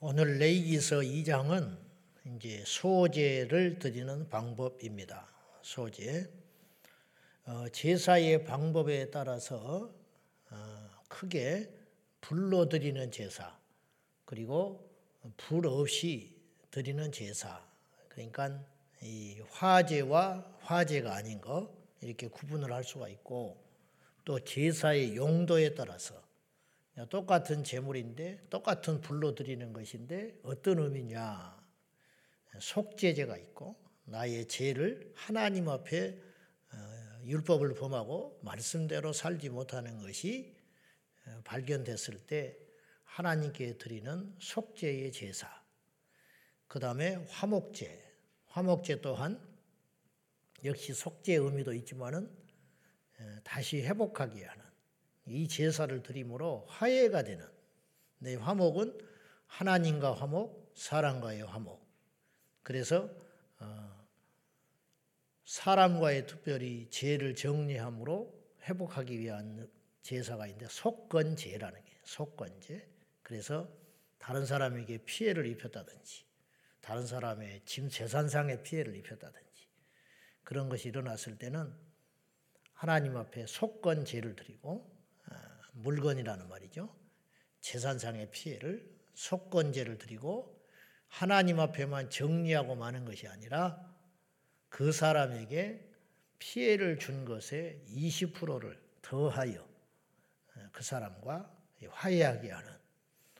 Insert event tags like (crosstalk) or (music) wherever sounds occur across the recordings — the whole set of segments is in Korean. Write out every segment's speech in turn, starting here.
오늘 레이기서 2장은 이제 소제를 드리는 방법입니다. 소제. 어, 제사의 방법에 따라서 어, 크게 불로 드리는 제사 그리고 불 없이 드리는 제사 그러니까 이 화제와 화제가 아닌 거 이렇게 구분을 할 수가 있고 또 제사의 용도에 따라서 똑같은 제물인데 똑같은 불로 드리는 것인데 어떤 의미냐? 속죄제가 있고 나의 죄를 하나님 앞에 어, 율법을 범하고 말씀대로 살지 못하는 것이 어, 발견됐을 때 하나님께 드리는 속죄의 제사. 그 다음에 화목제. 화목제 또한 역시 속죄 의미도 있지만은 어, 다시 회복하게 하는 이 제사를 드림으로 화해가 되는 내 화목은 하나님과 화목, 사람과의 화목. 그래서 어, 사람과의 특별히 죄를 정리함으로 회복하기 위한 제사가 있는데 속건제라는 게 속건제. 그래서 다른 사람에게 피해를 입혔다든지 다른 사람의 짐 재산상의 피해를 입혔다든지 그런 것이 일어났을 때는 하나님 앞에 속건제를 드리고 물건이라는 말이죠. 재산상의 피해를 속건제를 드리고 하나님 앞에만 정리하고 마는 것이 아니라 그 사람에게 피해를 준 것의 20%를 더하여 그 사람과 화해하게 하는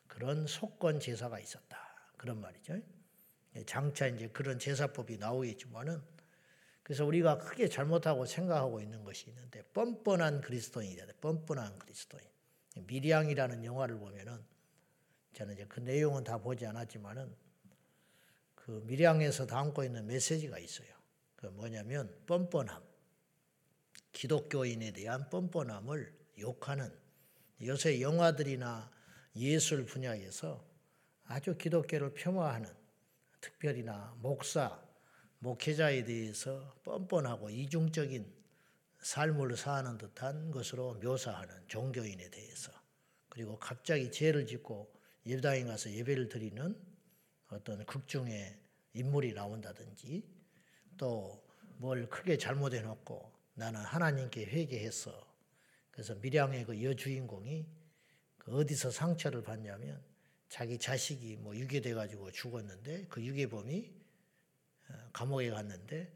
그런 속건 제사가 있었다. 그런 말이죠. 장차 이제 그런 제사법이 나오겠지만은 그래서 우리가 크게 잘못하고 생각하고 있는 것이 있는데 뻔뻔한 그리스도인이다. 뻔뻔한 그리스도인. 미량이라는 영화를 보면은 저는 이제 그 내용은 다 보지 않았지만은 그 미량에서 담고 있는 메시지가 있어요. 그 뭐냐면 뻔뻔함. 기독교인에 대한 뻔뻔함을 욕하는 요새 영화들이나 예술 분야에서 아주 기독교를 폄하하는 특별히나 목사, 목회자에 대해서 뻔뻔하고 이중적인 삶을 사는 듯한 것으로 묘사하는 종교인에 대해서 그리고 갑자기 죄를 짓고 예배당에 가서 예배를 드리는 어떤 극중의 인물이 나온다든지 또 뭘 크게 잘못해 놓고 나는 하나님께 회개했어. 그래서 미량의 그 여주인공이 그 어디서 상처를 받냐면 자기 자식이 뭐 유괴돼 가지고 죽었는데 그 유괴범이 어, 감옥에 갔는데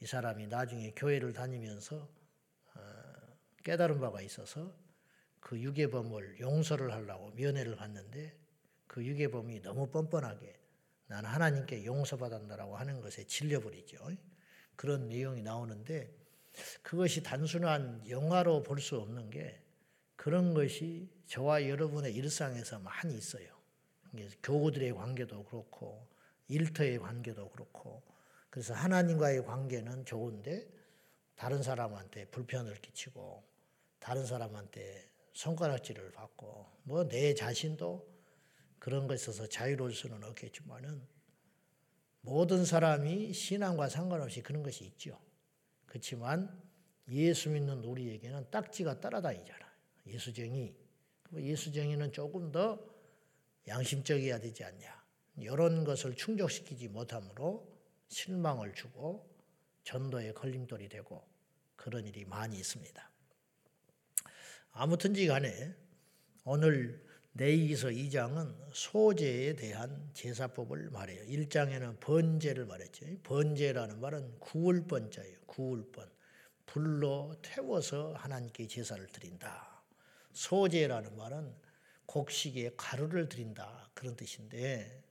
이 사람이 나중에 교회를 다니면서 어, 깨달은 바가 있어서 그 유괴범을 용서를 하려고 면회를 갔는데 그 유괴범이 너무 뻔뻔하게 나는 하나님께 용서받았다라고 하는 것에 질려버리죠. 그런 내용이 나오는데 그것이 단순한 영화로 볼 수 없는 게 그런 것이 저와 여러분의 일상에서 많이 있어요. 교우들의 관계도 그렇고 일터의 관계도 그렇고 그래서 하나님과의 관계는 좋은데 다른 사람한테 불편을 끼치고 다른 사람한테 손가락질을 받고 뭐 내 자신도 그런 것에 있어서 자유로울 수는 없겠지만은 모든 사람이 신앙과 상관없이 그런 것이 있죠. 그렇지만 예수 믿는 우리에게는 딱지가 따라다니잖아. 예수쟁이. 예수쟁이는 조금 더 양심적이어야 되지 않냐. 이런 것을 충족시키지 못하므로 실망을 주고 전도의 걸림돌이 되고 그런 일이 많이 있습니다. 아무튼지 간에 오늘 내이기서 2장은 소제에 대한 제사법을 말해요. 1장에는 번제를 말했죠. 번제라는 말은 구울 번자예요. 구울 번. 불로 태워서 하나님께 제사를 드린다. 소제라는 말은 곡식에 가루를 드린다. 그런 뜻인데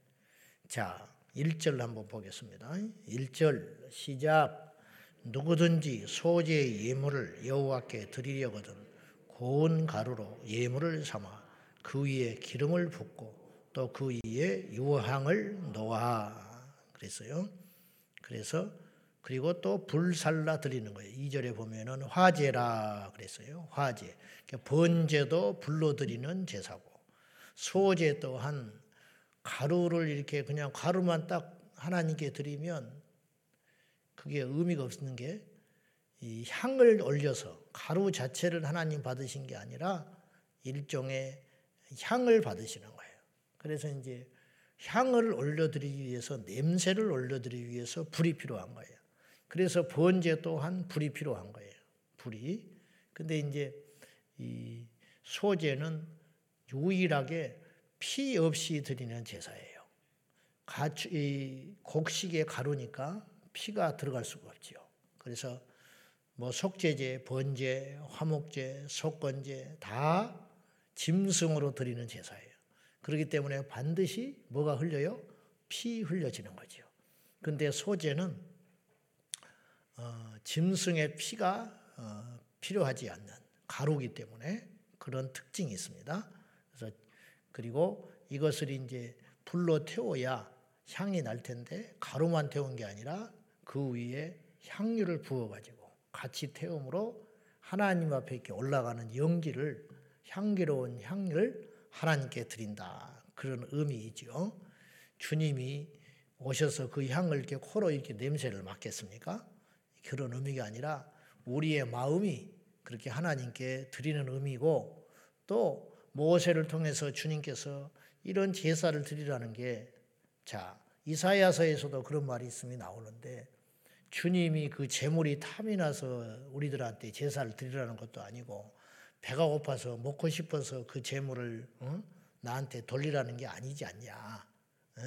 자, 1절 한번 보겠습니다. 1절 시작 누구든지 소재의 예물을 여호와께 드리려거든 고운 가루로 예물을 삼아 그 위에 기름을 붓고 또 그 위에 유황을 놓아 그랬어요. 그래서 그리고 또 불살라 드리는 거예요. 2절에 보면은 화제라 그랬어요. 화제. 그러니까 번제도 불로 드리는 제사고 소제 또한 가루를 이렇게 그냥 가루만 딱 하나님께 드리면 그게 의미가 없는 게 이 향을 올려서 가루 자체를 하나님 받으신 게 아니라 일종의 향을 받으시는 거예요. 그래서 이제 향을 올려드리기 위해서 냄새를 올려드리기 위해서 불이 필요한 거예요. 그래서 번제 또한 불이 필요한 거예요. 불이. 근데 이제 이 소제는 유일하게 피 없이 드리는 제사예요. 가축, 이 곡식의 가루니까 피가 들어갈 수가 없지요. 그래서 뭐 속죄제, 번제, 화목제, 속건제 다 짐승으로 드리는 제사예요. 그렇기 때문에 반드시 뭐가 흘려요? 피 흘려지는 거죠. 근데 소제는 어, 짐승의 피가 어, 필요하지 않는 가루기 때문에 그런 특징이 있습니다. 그리고 이것을 이제 불로 태워야 향이 날 텐데 가루만 태운 게 아니라 그 위에 향유를 부어 가지고 같이 태움으로 하나님 앞에 이렇게 올라가는 연기를 향기로운 향을 하나님께 드린다. 그런 의미이죠. 주님이 오셔서 그 향을 이렇게 코로 이렇게 냄새를 맡겠습니까? 그런 의미가 아니라 우리의 마음이 그렇게 하나님께 드리는 의미고 또 모세를 통해서 주님께서 이런 제사를 드리라는 게 자, 이사야서에서도 그런 말이 있음이 나오는데 주님이 그 재물이 탐이 나서 우리들한테 제사를 드리라는 것도 아니고 배가 고파서 먹고 싶어서 그 재물을 어? 나한테 돌리라는 게 아니지 않냐. 어?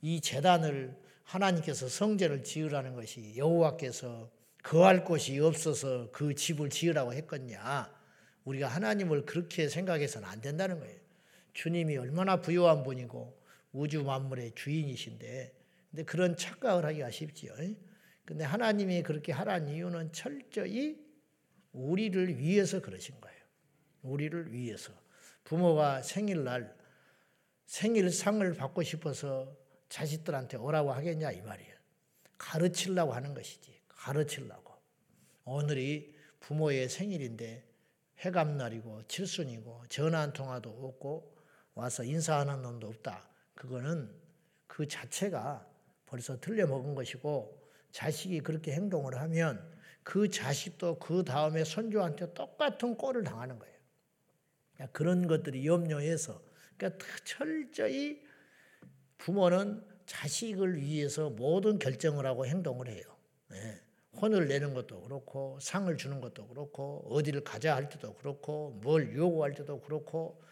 이 재단을 하나님께서 성전을 지으라는 것이 여호와께서 거할 곳이 없어서 그 집을 지으라고 했겠냐. 우리가 하나님을 그렇게 생각해서는 안 된다는 거예요. 주님이 얼마나 부유한 분이고 우주 만물의 주인이신데 근데 그런 착각을 하기가 쉽지요. 근데 하나님이 그렇게 하라는 이유는 철저히 우리를 위해서 그러신 거예요. 우리를 위해서. 부모가 생일날 생일상을 받고 싶어서 자식들한테 오라고 하겠냐 이 말이에요. 가르치려고 하는 것이지. 가르치려고. 오늘이 부모의 생일인데 해감날이고 칠순이고 전화 한 통화도 없고 와서 인사하는 놈도 없다. 그거는 그 자체가 벌써 틀려먹은 것이고 자식이 그렇게 행동을 하면 그 자식도 그 다음에 손주한테 똑같은 꼴을 당하는 거예요. 그러니까 그런 것들이 염려해서 그러니까 철저히 부모는 자식을 위해서 모든 결정을 하고 행동을 해요. 네. 혼을 내는 것도 그렇고 상을 주는 것도 그렇고 어디를 가자 할 때도 그렇고 뭘 요구할 때도 그렇고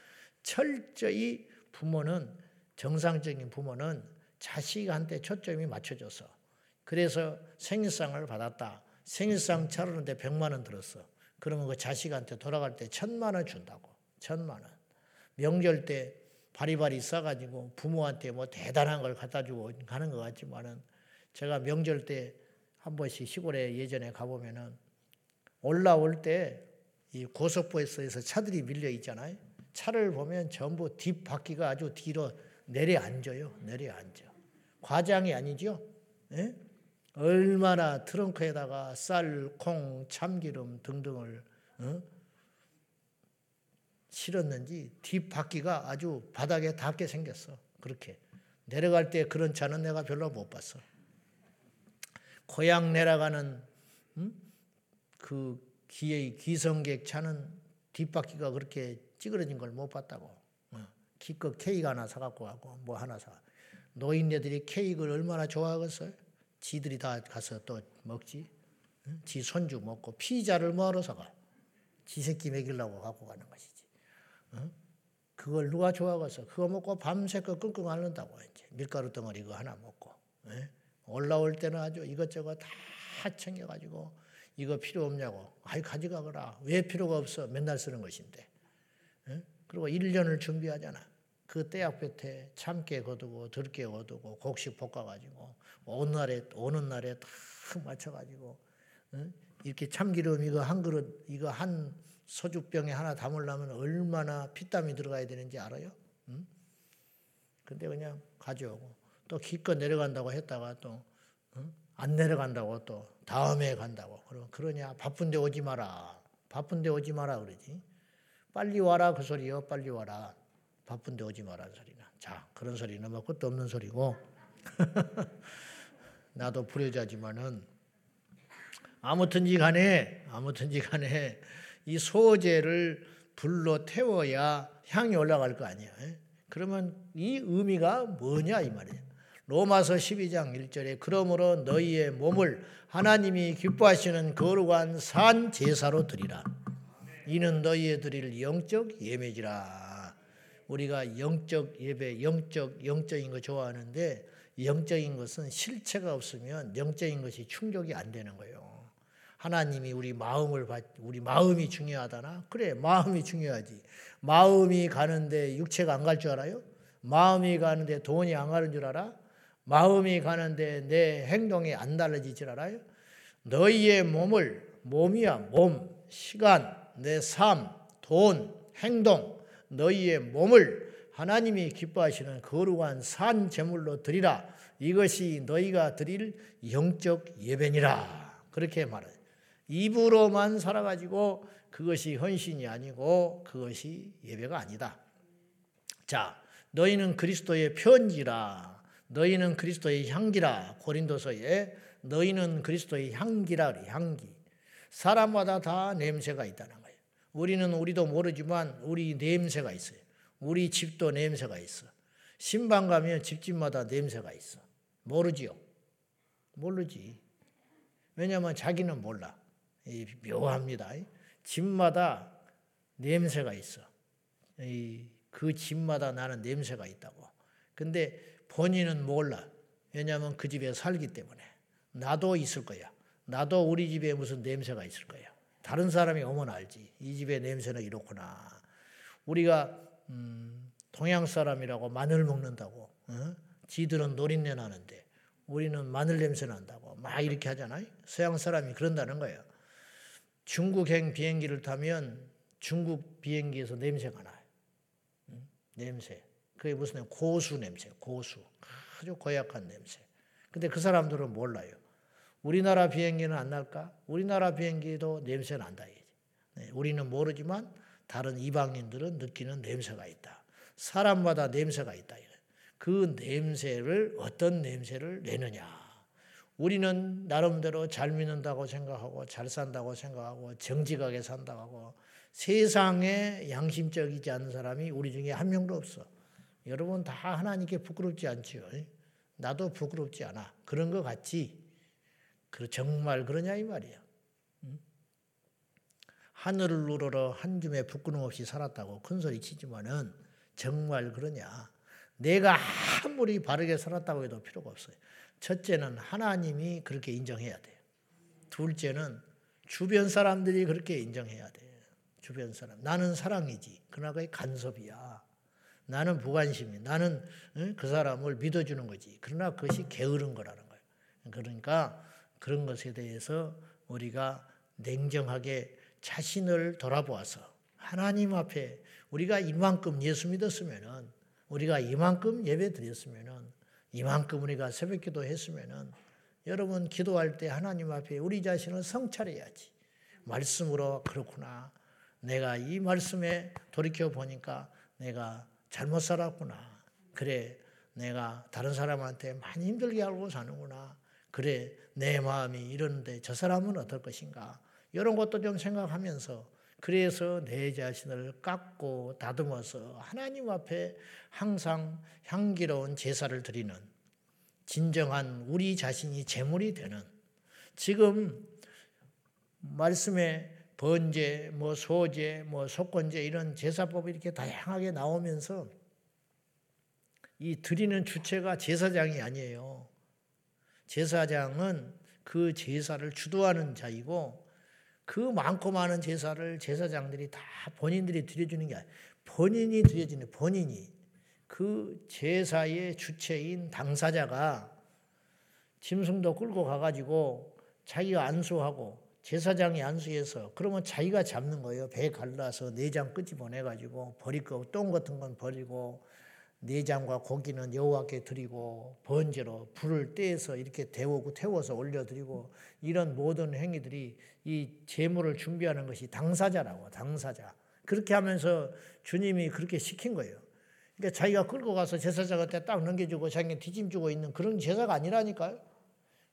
철저히 부모는 정상적인 부모는 자식한테 초점이 맞춰져서 그래서 생일상을 받았다. 생일상 차리는데 100만 원 들었어. 그러면 그 자식한테 돌아갈 때 천만 원 준다고. 천만 원. 명절 때 바리바리 싸가지고 부모한테 뭐 대단한 걸 갖다 주고 가는 것 같지만은 제가 명절 때 한 번씩 시골에 예전에 가보면은 올라올 때 이 고속버스에서 차들이 밀려 있잖아요. 차를 보면 전부 뒷바퀴가 아주 뒤로 내려앉아요. 내려앉아. 과장이 아니죠. 예? 얼마나 트렁크에다가 쌀, 콩, 참기름 등등을 어? 실었는지 뒷바퀴가 아주 바닥에 닿게 생겼어. 그렇게. 내려갈 때 그런 차는 내가 별로 못 봤어. 고향 내려가는 음? 그 기의 기성객 차는 뒷바퀴가 그렇게 찌그러진 걸 못 봤다고. 어. 기껏 케이크 하나 사갖고 가고 뭐 하나 사. 노인네들이 케이크를 얼마나 좋아하겠어요? 지들이 다 가서 또 먹지. 응? 지 손주 먹고 피자를 뭐하러 사가? 지 새끼 먹이려고 갖고 가는 것이지. 응? 그걸 누가 좋아하겠어? 그거 먹고 밤새껏 끙끙 앓는다고 이제 밀가루 덩어리 그거 하나 먹고 응? 올라올 때는 아주 이것저것 다 챙겨가지고 이거 필요 없냐고. 아이 가져가거라. 왜 필요가 없어? 맨날 쓰는 것인데. 그리고 1년을 준비하잖아. 그 때약볕에 참깨 거두고 들깨 거두고 곡식 볶아가지고 오는 날에 오는 날에 다 맞춰가지고 응? 이렇게 참기름 이거 한 그릇 이거 한 소주병에 하나 담으려면 얼마나 피땀이 들어가야 되는지 알아요? 응? 근데 그냥 가져오고 또 기껏 내려간다고 했다가 또안 응? 내려간다고 또 다음에 간다고 그러 그러냐 바쁜데 오지 마라 바쁜데 오지 마라 그러지 빨리 와라 그 소리요 빨리 와라 바쁜데 오지 말라는 소리나. 자, 그런 소리는 뭐 끝도 없는 소리고. (laughs) 나도 불효자지만은 아무튼지 간에 아무튼지 간에 이 소재를 불로 태워야 향이 올라갈 거 아니야. 그러면 이 의미가 뭐냐 이 말이에요. 로마서 12장 1절에 그러므로 너희의 몸을 하나님이 기뻐하시는 거룩한 산 제사로 드리라. 이는 너희의 드릴 영적 예배지라. 우리가 영적 예배, 영적 영적인 거 좋아하는데 영적인 것은 실체가 없으면 영적인 것이 충족이 안 되는 거예요. 하나님이 우리 마음을 우리 마음이 중요하다나 그래 마음이 중요하지. 마음이 가는데 육체가 안 갈 줄 알아요? 마음이 가는데 돈이 안 가는 줄 알아? 마음이 가는데 내 행동이 안 달라질 줄 알아요? 너희의 몸을 몸이야 몸, 시간, 내 삶, 돈, 행동, 너희의 몸을 하나님이 기뻐하시는 거룩한 산 제물로 드리라. 이것이 너희가 드릴 영적 예배니라. 그렇게 말해요. 입으로만 살아가지고 그것이 헌신이 아니고 그것이 예배가 아니다. 자, 너희는 그리스도의 편지라. 너희는 그리스도의 향기라. 고린도서에 너희는 그리스도의 향기라. 향기. 사람마다 다 냄새가 있다는 거예요. 우리는 우리도 모르지만 우리 냄새가 있어요. 우리 집도 냄새가 있어. 신방 가면 집집마다 냄새가 있어. 모르지요? 모르지. 왜냐하면 자기는 몰라. 묘합니다. 집마다 냄새가 있어. 그 집마다 나는 냄새가 있다고. 근데 본인은 몰라. 왜냐하면 그 집에 살기 때문에. 나도 있을 거야. 나도 우리 집에 무슨 냄새가 있을 거야. 다른 사람이 오면 알지. 이 집의 냄새는 이렇구나. 우리가 음, 동양 사람이라고 마늘 먹는다고. 어? 지들은 노린내 나는데 우리는 마늘 냄새 난다고 막 이렇게 하잖아요. 서양 사람이 그런다는 거예요. 중국행 비행기를 타면 중국 비행기에서 냄새가 나요. 냄새. 그게 무슨 고수 냄새, 고수. 아주 고약한 냄새. 근데 그 사람들은 몰라요. 우리나라 비행기는 안 날까? 우리나라 비행기도 냄새 난다. 네, 우리는 모르지만 다른 이방인들은 느끼는 냄새가 있다. 사람마다 냄새가 있다. 그 냄새를 어떤 냄새를 내느냐. 우리는 나름대로 잘 믿는다고 생각하고 잘 산다고 생각하고 정직하게 산다고 하고 세상에 양심적이지 않은 사람이 우리 중에 한 명도 없어. 여러분 다 하나님께 부끄럽지 않지요. 나도 부끄럽지 않아. 그런 것 같지. 그 정말 그러냐 이 말이야. 하늘을 우러러 한 줌의 부끄럼 없이 살았다고 큰 소리 치지만은 정말 그러냐. 내가 아무리 바르게 살았다고 해도 필요가 없어요. 첫째는 하나님이 그렇게 인정해야 돼요. 둘째는 주변 사람들이 그렇게 인정해야 돼요. 주변 사람. 나는 사랑이지. 그게 간섭이야. 나는 부관심이. 나는 그 사람을 믿어주는 거지. 그러나 그것이 게으른 거라는 거예요. 그러니까 그런 것에 대해서 우리가 냉정하게 자신을 돌아보아서 하나님 앞에 우리가 이만큼 예수 믿었으면은 우리가 이만큼 예배 드렸으면은 이만큼 우리가 새벽 기도 했으면은 여러분 기도할 때 하나님 앞에 우리 자신을 성찰해야지. 말씀으로 그렇구나. 내가 이 말씀에 돌이켜 보니까 내가 잘못 살았구나. 그래, 내가 다른 사람한테 많이 힘들게 하고 사는구나. 그래, 내 마음이 이러는데 저 사람은 어떨 것인가. 이런 것도 좀 생각하면서 그래서 내 자신을 깎고 다듬어서 하나님 앞에 항상 향기로운 제사를 드리는 진정한 우리 자신이 제물이 되는 지금 말씀에 번제, 뭐 소제, 뭐 속건제 이런 제사법이 이렇게 다양하게 나오면서 이 드리는 주체가 제사장이 아니에요. 제사장은 그 제사를 주도하는 자이고 그 많고 많은 제사를 제사장들이 다 본인들이 드려주는 게 아니에요. 본인이 드려주는 본인이 그 제사의 주체인 당사자가 짐승도 끌고 가가지고 자기가 안수하고 제사장이 안수해서 그러면 자기가 잡는 거예요. 배 갈라서 내장 끄집어내 가지고 버릴 거, 똥 같은 건 버리고 내장과 고기는 여호와께 드리고 번제로 불을 떼서 이렇게 데우고 태워서 올려드리고 이런 모든 행위들이 이 제물을 준비하는 것이 당사자라고 당사자 그렇게 하면서 주님이 그렇게 시킨 거예요. 그러니까 자기가 끌고 가서 제사장한테 딱 넘겨주고 자기가 뒤짐 주고 있는 그런 제사가 아니라니까요.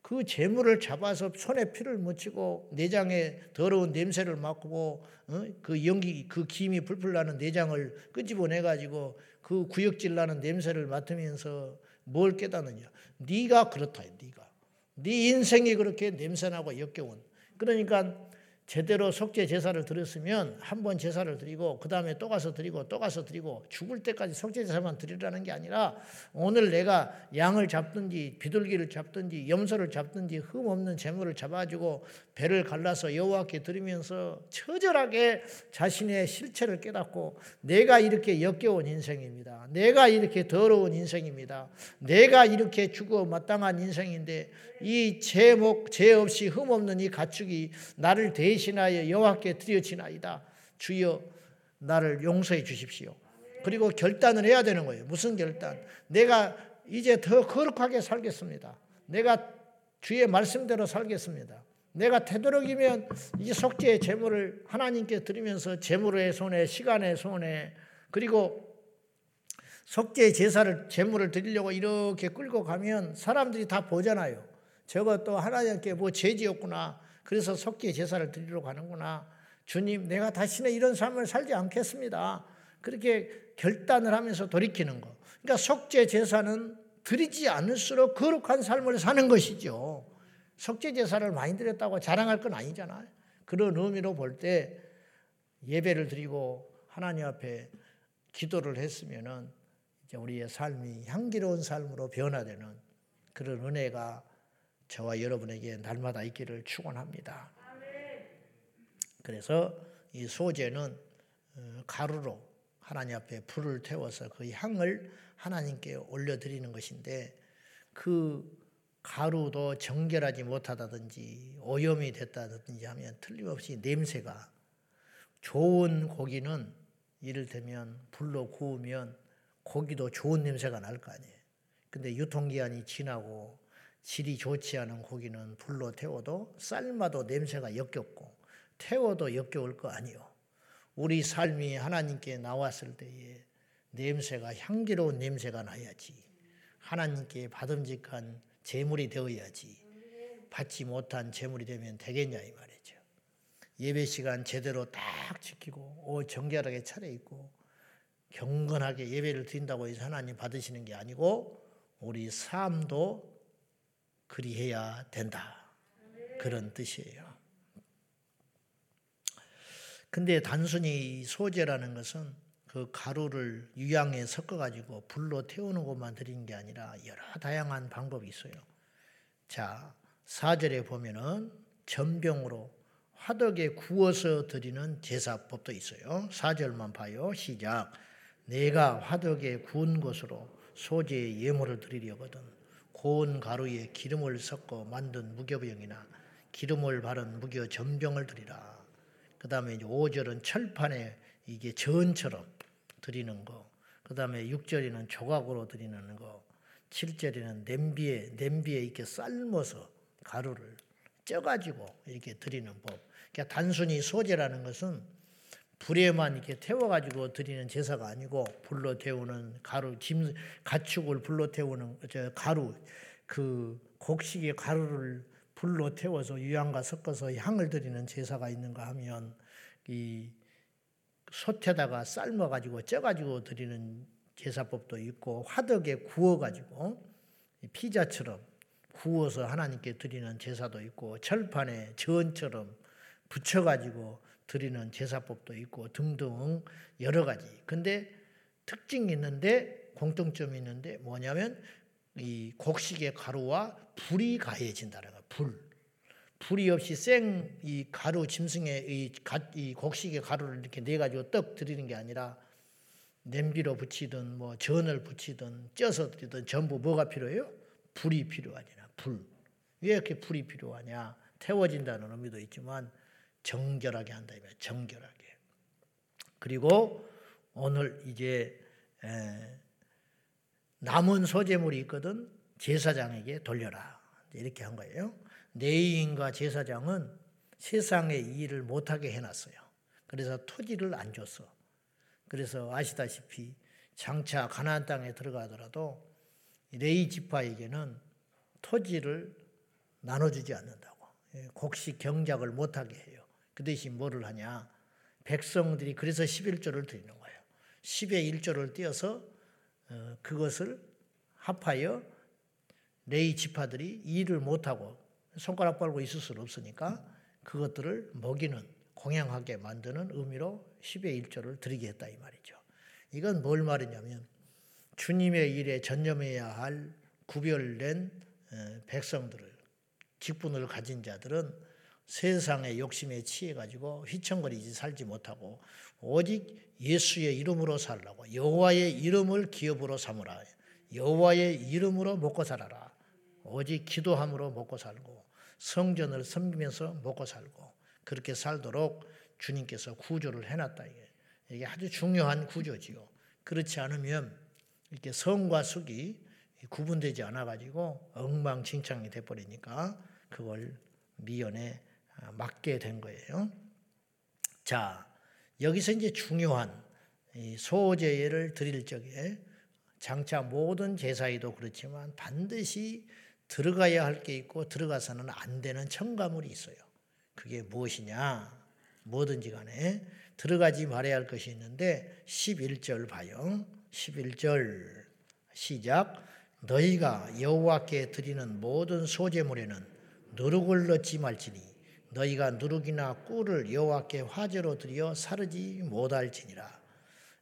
그 재물을 잡아서 손에 피를 묻히고 내장에 더러운 냄새를 맡고 어? 그 연기 그 김이 불풀 나는 내장을 끄집어내 가지고 그 구역질 나는 냄새를 맡으면서 뭘 깨닫느냐? 네가 그렇다. 네가 네 인생이 그렇게 냄새나고 역겨운. 그러니까 제대로 속죄 제사를 드렸으면 한 번 제사를 드리고 그 다음에 또 가서 드리고 또 가서 드리고 죽을 때까지 속죄 제사만 드리라는 게 아니라 오늘 내가 양을 잡든지 비둘기를 잡든지 염소를 잡든지 흠 없는 재물을 잡아주고 배를 갈라서 여호와께 드리면서 처절하게 자신의 실체를 깨닫고 내가 이렇게 역겨운 인생입니다. 내가 이렇게 더러운 인생입니다. 내가 이렇게 죽어 마땅한 인생인데 이 제목 죄 없이 흠 없는 이 가축이 나를 대신하여 여호와께 드려지나이다. 주여 나를 용서해 주십시오. 그리고 결단을 해야 되는 거예요. 무슨 결단? 내가 이제 더 거룩하게 살겠습니다. 내가 주의 말씀대로 살겠습니다. 내가 되도록이면 이 속죄의 제물을 하나님께 드리면서 제물의 손에 시간의 손에 그리고 속죄 제사를 제물을 드리려고 이렇게 끌고 가면 사람들이 다 보잖아요. 저것도 하나님께 뭐 죄지었구나. 그래서 속죄 제사를 드리러 가는구나. 주님, 내가 다시는 이런 삶을 살지 않겠습니다. 그렇게 결단을 하면서 돌이키는 거. 그러니까 속죄 제사는 드리지 않을수록 거룩한 삶을 사는 것이죠. 속죄 제사를 많이 드렸다고 자랑할 건 아니잖아요. 그런 의미로 볼 때 예배를 드리고 하나님 앞에 기도를 했으면은 이제 우리의 삶이 향기로운 삶으로 변화되는 그런 은혜가 저와 여러분에게 날마다 있기를 축원합니다. 그래서 이 소제는 어, 가루로 하나님 앞에 불을 태워서 그 향을 하나님께 올려드리는 것인데 그 가루도 정결하지 못하다든지 오염이 됐다든지 하면 틀림없이 냄새가 좋은 고기는 이를테면 불로 구우면 고기도 좋은 냄새가 날 거 아니에요. 근데 유통기한이 지나고 질이 좋지 않은 고기는 불로 태워도 삶아도 냄새가 역겹고 태워도 역겨울 거 아니요. 우리 삶이 하나님께 나왔을 때에 냄새가 향기로운 냄새가 나야지. 하나님께 받음직한 재물이 되어야지. 받지 못한 재물이 되면 되겠냐 이 말이죠. 예배 시간 제대로 딱 지키고 옷 정결하게 차려입고 경건하게 예배를 드린다고 해서 하나님 받으시는 게 아니고 우리 삶도 그리해야 된다. 그런 뜻이에요. 근데 단순히 소재라는 것은 그 가루를 유향에 섞어가지고 불로 태우는 것만 드리는 게 아니라 여러 다양한 방법이 있어요. 자, 4절에 보면은 전병으로 화덕에 구워서 드리는 제사법도 있어요. 4절만 봐요. 시작. 내가 화덕에 구운 것으로 소재의 예물을 드리려거든 고운 가루에 기름을 섞어 만든 무교병이나 기름을 바른 무교 전병을 드리라. 그 다음에 이제 5절은 철판에 이게 전처럼 드리는 거. 그 다음에 6절에는 조각으로 드리는 거. 7절에는 냄비에, 냄비에 이렇게 삶아서 가루를 쪄가지고 이렇게 드리는 법. 그러니까 단순히 소재라는 것은 불에만 이렇게 태워가지고 드리는 제사가 아니고 불로 태우는 가루, 짐, 가축을 불로 태우는 저 가루, 그 곡식의 가루를 불로 태워서 유향과 섞어서 향을 드리는 제사가 있는가 하면 이 솥에다가 삶아 가지고 쪄 가지고 드리는 제사법도 있고 화덕에 구워 가지고 피자처럼 구워서 하나님께 드리는 제사도 있고 철판에 전처럼 붙여 가지고 드리는 제사법도 있고 등등 여러 가지. 근데 특징이 있는데 공통점이 있는데 뭐냐면 이 곡식의 가루와 불이 가해진다는 거. 불. 불이 없이 생 이 가루 짐승의 이, 곡식의 가루를 이렇게 내 가지고 떡 드리는 게 아니라 냄비로 붙이든 뭐 전을 붙이든 쪄서 드리든 전부 뭐가 필요해요? 불이 필요하냐. 불. 왜 이렇게 불이 필요하냐? 태워진다는 의미도 있지만 정결하게 한다 이말 정결하게. 그리고 오늘 이제 남은 소재물이 있거든 제사장에게 돌려라. 이렇게 한 거예요. 내인과 제사장은 세상의 일을 못하게 해놨어요. 그래서 토지를 안 줬어. 그래서 아시다시피 장차 가나안 땅에 들어가더라도 레이 지파에게는 토지를 나눠주지 않는다고. 예, 곡식 경작을 못하게 해요. 그 대신 뭐를 하냐? 백성들이 그래서 11조를 드리는 거예요. 10의 1조를 띄어서 어, 그것을 합하여 레이 지파들이 일을 못하고 손가락 빨고 있을 수는 없으니까 그것들을 먹이는 공양하게 만드는 의미로 10의 1조를 드리게 했다 이 말이죠. 이건 뭘 말이냐면 주님의 일에 전념해야 할 구별된 백성들을 직분을 가진 자들은 세상의 욕심에 취해 가지고 휘청거리지 살지 못하고 오직 예수의 이름으로 살라고 여호와의 이름을 기업으로 삼으라 여호와의 이름으로 먹고 살아라 오직 기도함으로 먹고 살고 성전을 섬기면서 먹고 살고 그렇게 살도록 주님께서 구조를 해놨다 이게 이게 아주 중요한 구조지요. 그렇지 않으면 이렇게 성과 숙이 구분되지 않아 가지고 엉망진창이 돼 버리니까 그걸 미연에 맡게 된 거예요. 자, 여기서 이제 중요한 소제를 드릴 적에 장차 모든 제사에도 그렇지만 반드시 들어가야 할 게 있고 들어가서는 안 되는 첨가물이 있어요. 그게 무엇이냐? 뭐든지 간에 들어가지 말아야 할 것이 있는데 11절 봐요. 11절 시작 너희가 여호와께 드리는 모든 소제물에는 누룩을 넣지 말지니 너희가 누룩이나 꿀을 여호와께 화제로 드려 사르지 못할지니라.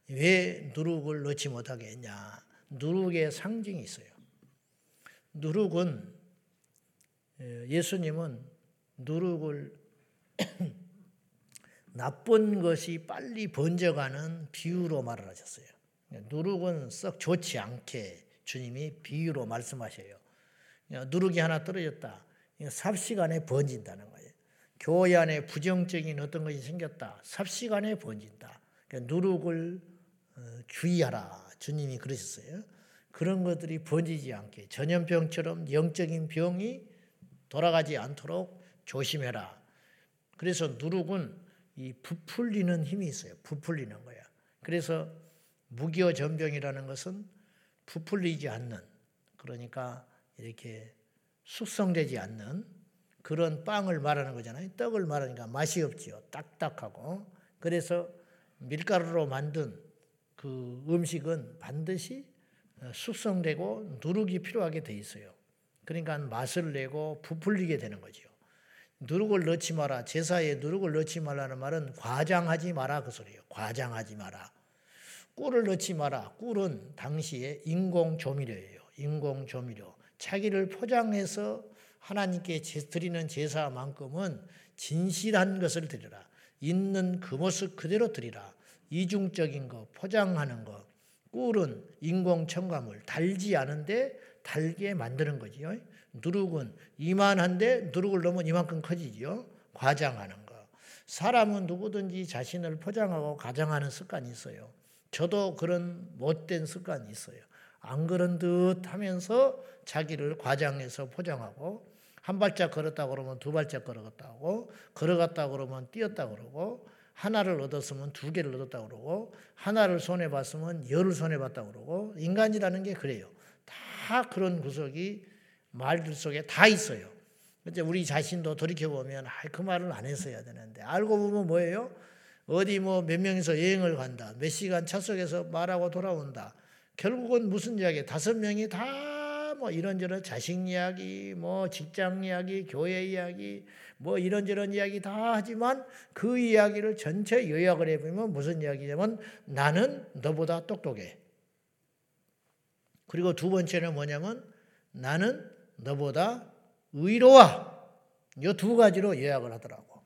왜 누룩을 넣지 못하게 했냐? 누룩의 상징이 있어요. 누룩은 예, 예수님은 누룩을 (clears throat) 나쁜 것이 빨리 번져가는 비유로 말을 하셨어요. 누룩은 썩 좋지 않게 주님이 비유로 말씀하셔요. 누룩이 하나 떨어졌다. 삽시간에 번진다는 거예요. 교회 안에 부정적인 어떤 것이 생겼다. 삽시간에 번진다. 그러니까 누룩을 어, 주의하라. 주님이 그러셨어요. 그런 것들이 번지지 않게 전염병처럼 영적인 병이 돌아가지 않도록 조심해라. 그래서 누룩은 이 부풀리는 힘이 있어요. 부풀리는 거야. 그래서 무기어 전병이라는 것은 부풀리지 않는 그러니까 이렇게 숙성되지 않는 그런 빵을 말하는 거잖아요. 떡을 말하니까 맛이 없지요. 딱딱하고. 그래서 밀가루로 만든 그 음식은 반드시 숙성되고 누룩이 필요하게 돼 있어요. 그러니까 맛을 내고 부풀리게 되는 거죠. 누룩을 넣지 마라. 제사에 누룩을 넣지 말라는 말은 과장하지 마라 그 소리예요. 과장하지 마라. 꿀을 넣지 마라. 꿀은 당시에 인공 조미료예요. 인공 조미료. 자기를 포장해서 하나님께 드리는 제사만큼은 진실한 것을 드리라. 있는 그 모습 그대로 드리라. 이중적인 거, 포장하는 거, 꿀은 인공 첨가물, 달지 않은데 달게 만드는 거지요. 누룩은 이만한데 누룩을 넣으면 이만큼 커지지요. 과장하는 거. 사람은 누구든지 자신을 포장하고 가장하는 습관이 있어요. 저도 그런 못된 습관이 있어요. 안 그런 듯 하면서 자기를 과장해서 포장하고 한 발짝 걸었다 그러면 두 발짝 걸어갔다고 걸어갔다 그러면 뛰었다 그러고 하나를 얻었으면 두 개를 얻었다 그러고 하나를 손해 봤으면 열을 손해 봤다 그러고 인간이라는 게 그래요. 다 그런 구석이 말들 속에 다 있어요. 이제 우리 자신도 돌이켜 보면 아, 그 말을 안 했어야 되는데 알고 보면 뭐예요? 어디 뭐 몇 명이서 여행을 간다. 몇 시간 차 속에서 말하고 돌아온다. 결국은 무슨 이야기? 다섯 명이 다 뭐 이런저런 자식 이야기, 뭐 직장 이야기, 교회 이야기, 뭐 이런저런 이야기 다 하지만 그 이야기를 전체 요약을 해보면 무슨 이야기냐면 나는 너보다 똑똑해. 그리고 두 번째는 뭐냐면 나는 너보다 의로워. 이 두 가지로 요약을 하더라고.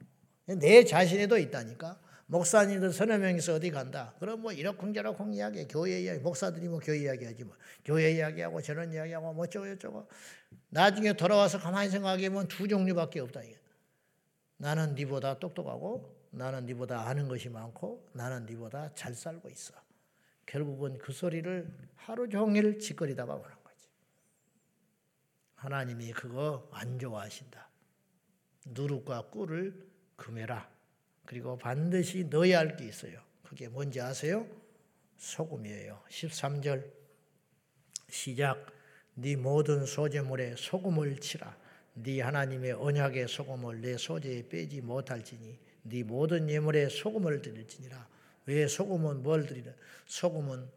내 자신에도 있다니까. 목사님들 서너 명이서 어디 간다. 그럼 뭐 이러쿵저러쿵 이야기, 교회 이야기, 목사들이 뭐 교회 이야기하지 뭐. 교회 이야기하고 저런 이야기하고 뭐 어쩌고 저쩌고. 나중에 돌아와서 가만히 생각해보면 두 종류밖에 없다. 이게. 나는 네보다 똑똑하고 나는 네보다 아는 것이 많고 나는 네보다 잘 살고 있어. 결국은 그 소리를 하루 종일 짓거리다가 오는 거지. 하나님이 그거 안 좋아하신다. 누룩과 꿀을 금해라. 그리고 반드시 넣어야 할 게 있어요. 그게 뭔지 아세요? 소금이에요. 13절 시작 네 모든 소재물에 소금을 치라. 네 하나님의 언약의 소금을 내 소재에 빼지 못할지니 네 모든 예물에 소금을 드릴지니라. 왜 소금은 뭘 드리라? 소금은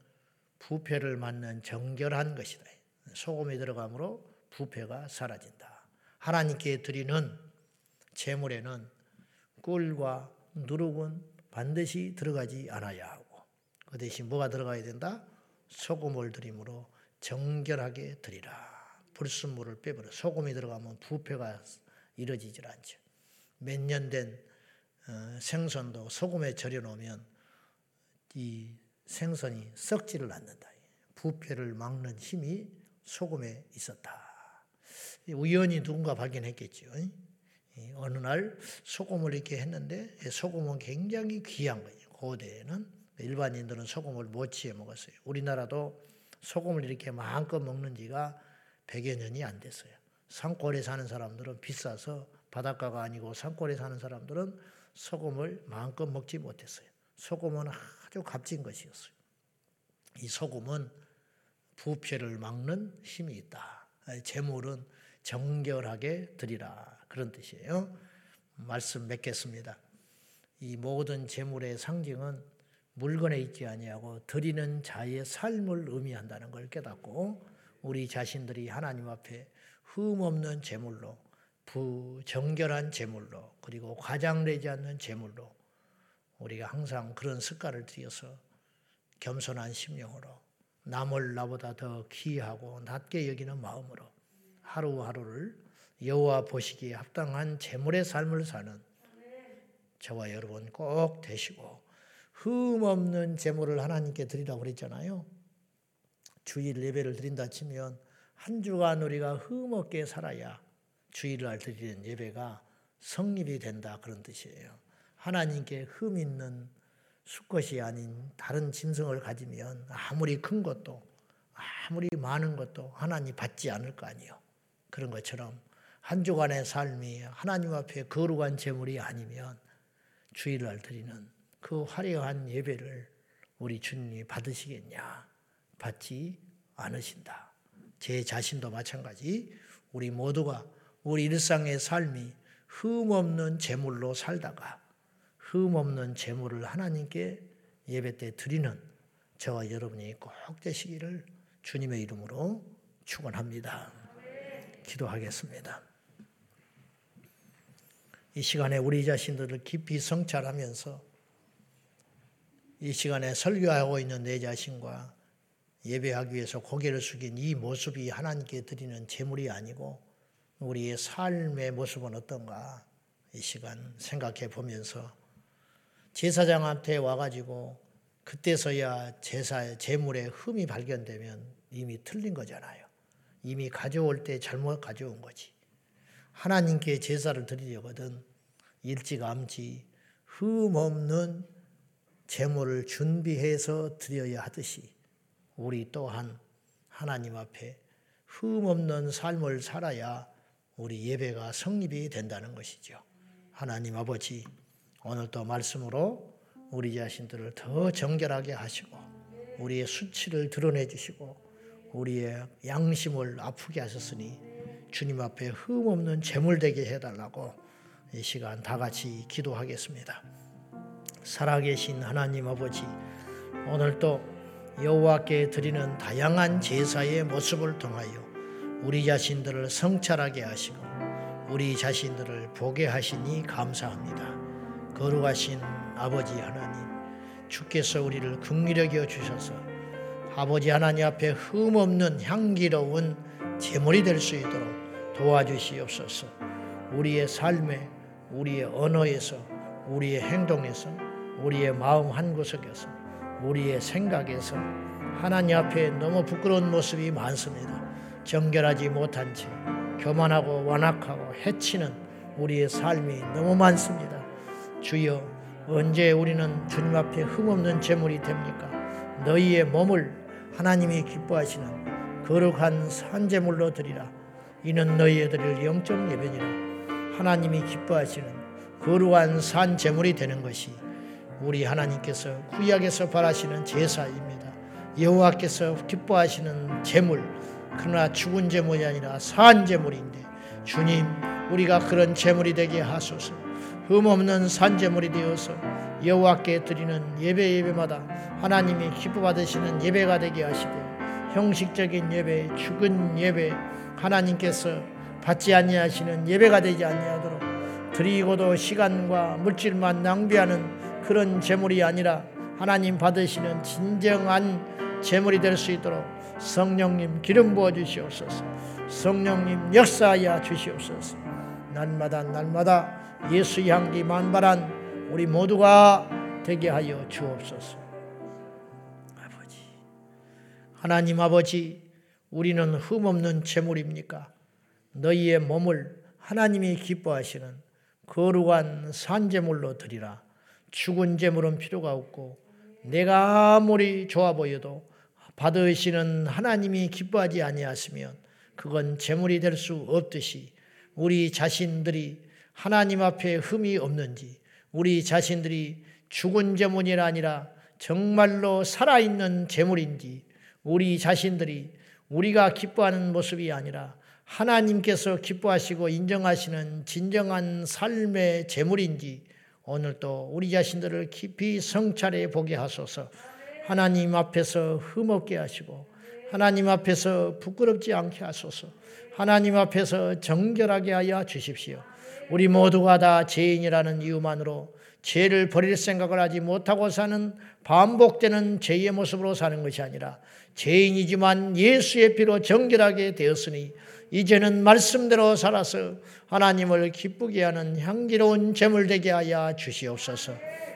부패를 맞는 정결한 것이다. 소금이 들어가므로 부패가 사라진다. 하나님께 드리는 제물에는 꿀과 누룩은 반드시 들어가지 않아야 하고 그 대신 뭐가 들어가야 된다? 소금을 드림으로 정결하게 드리라. 불순물을 빼버려. 소금이 들어가면 부패가 이루어지질 않죠. 몇 년된 어, 생선도 소금에 절여 놓으면 이 생선이 썩지를 않는다. 부패를 막는 힘이 소금에 있었다. 우연히 누군가 발견했겠죠. 어느 날 소금을 이렇게 했는데 소금은 굉장히 귀한 거예요. 고대에는 일반인들은 소금을 못 취해 먹었어요. 우리나라도 소금을 이렇게 마음껏 먹는 지가 100여 년이 안 됐어요. 산골에 사는 사람들은 비싸서 바닷가가 아니고 산골에 사는 사람들은 소금을 마음껏 먹지 못했어요. 소금은 아주 값진 것이었어요. 이 소금은 부패를 막는 힘이 있다. 재물은 정결하게 드리라. 그런 뜻이에요. 말씀 맺겠습니다. 이 모든 재물의 상징은 물건에 있지 아니하고 드리는 자의 삶을 의미한다는 걸 깨닫고 우리 자신들이 하나님 앞에 흠 없는 제물로 부정결한 제물로 그리고 과장되지 않는 제물로 우리가 항상 그런 습관을 들여서 겸손한 심령으로 남을 나보다 더 귀하고 낮게 여기는 마음으로 하루하루를 여호와 보시기에 합당한 제물의 삶을 사는 저와 여러분 꼭 되시고 흠 없는 제물을 하나님께 드리라고 그랬잖아요. 주일 예배를 드린다 치면 한 주간 우리가 흠없게 살아야 주일날 드리는 예배가 성립이 된다 그런 뜻이에요. 하나님께 흠 있는 수컷이 아닌 다른 짐승을 가지면 아무리 큰 것도 아무리 많은 것도 하나님 받지 않을 거 아니요. 그런 것처럼 한 주간의 삶이 하나님 앞에 거룩한 제물이 아니면 주일날 드리는 그 화려한 예배를 우리 주님이 받으시겠냐? 받지 않으신다. 제 자신도 마찬가지 우리 모두가 우리 일상의 삶이 흠없는 제물로 살다가 흠없는 제물을 하나님께 예배 때 드리는 저와 여러분이 꼭 되시기를 주님의 이름으로 축원합니다. 기도하겠습니다. 이 시간에 우리 자신들을 깊이 성찰하면서 이 시간에 설교하고 있는 내 자신과 예배하기 위해서 고개를 숙인 이 모습이 하나님께 드리는 제물이 아니고 우리의 삶의 모습은 어떤가 이 시간 생각해 보면서 제사장한테 와가지고 그때서야 제사 제물의 흠이 발견되면 이미 틀린 거잖아요. 이미 가져올 때 잘못 가져온 거지. 하나님께 제사를 드리려거든 일찌감치 흠 없는 제물을 준비해서 드려야 하듯이 우리 또한 하나님 앞에 흠 없는 삶을 살아야 우리 예배가 성립이 된다는 것이죠. 하나님 아버지, 오늘도 말씀으로 우리 자신들을 더 정결하게 하시고, 우리의 수치를 드러내 주시고, 우리의 양심을 아프게 하셨으니, 주님 앞에 흠 없는 재물 되게 해달라고 이 시간 다 같이 기도하겠습니다. 살아계신 하나님 아버지, 오늘도 여호와께 드리는 다양한 제사의 모습을 통하여 우리 자신들을 성찰하게 하시고 우리 자신들을 보게 하시니 감사합니다. 거룩하신 아버지 하나님, 주께서 우리를 긍휼히 주셔서 아버지 하나님 앞에 흠 없는 향기로운 제물이 될 수 있도록 도와주시옵소서. 우리의 삶에, 우리의 언어에서, 우리의 행동에서, 우리의 마음 한 구석에서 우리의 생각에서 하나님 앞에 너무 부끄러운 모습이 많습니다. 정결하지 못한 채 교만하고 완악하고 해치는 우리의 삶이 너무 많습니다. 주여 언제 우리는 주님 앞에 흠없는 제물이 됩니까? 너희의 몸을 하나님이 기뻐하시는 거룩한 산제물로 드리라. 이는 너희의 드릴 영적 예배니라. 하나님이 기뻐하시는 거룩한 산 제물이 되는 것이 우리 하나님께서 구약에서 바라시는 제사입니다. 여호와께서 기뻐하시는 제물 그러나 죽은 제물이 아니라 산 제물인데 주님 우리가 그런 제물이 되게 하소서 흠없는 산 제물이 되어서 여호와께 드리는 예배 예배마다 하나님이 기뻐 받으시는 예배가 되게 하시되 형식적인 예배 죽은 예배 하나님께서 받지 아니하시는 예배가 되지 아니하도록 드리고도 시간과 물질만 낭비하는 그런 제물이 아니라 하나님 받으시는 진정한 제물이 될 수 있도록 성령님 기름 부어 주시옵소서. 성령님 역사하여 주시옵소서. 날마다 날마다 예수 향기 만발한 우리 모두가 되게 하여 주옵소서. 아버지, 하나님 아버지, 우리는 흠없는 제물입니까? 너희의 몸을 하나님이 기뻐하시는 거룩한 산제물로 드리라. 죽은 제물은 필요가 없고 내가 아무리 좋아 보여도 받으시는 하나님이 기뻐하지 아니하시면 그건 제물이 될 수 없듯이 우리 자신들이 하나님 앞에 흠이 없는지 우리 자신들이 죽은 제물이 아니라 정말로 살아있는 제물인지 우리 자신들이 우리가 기뻐하는 모습이 아니라 하나님께서 기뻐하시고 인정하시는 진정한 삶의 제물인지 오늘 또 우리 자신들을 깊이 성찰해 보게 하소서 하나님 앞에서 흠없게 하시고 하나님 앞에서 부끄럽지 않게 하소서 하나님 앞에서 정결하게 하여 주십시오. 우리 모두가 다 죄인이라는 이유만으로 죄를 버릴 생각을 하지 못하고 사는 반복되는 죄의 모습으로 사는 것이 아니라 죄인이지만 예수의 피로 정결하게 되었으니 이제는 말씀대로 살아서 하나님을 기쁘게 하는 향기로운 제물 되게 하여 주시옵소서.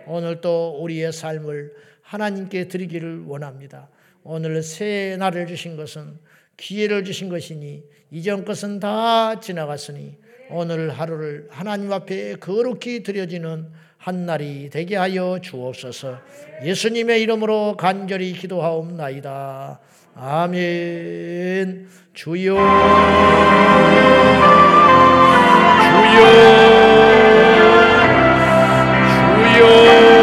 오늘 또 우리의 삶을 하나님께 드리기를 원합니다. 오늘 새 날을 주신 것은 기회를 주신 것이니 이전 것은 다 지나갔으니 오늘 하루를 하나님 앞에 거룩히 드려지는 한 날이 되게 하여 주옵소서. 예수님의 이름으로 간절히 기도하옵나이다. 아멘. 주여. 주여. 주여.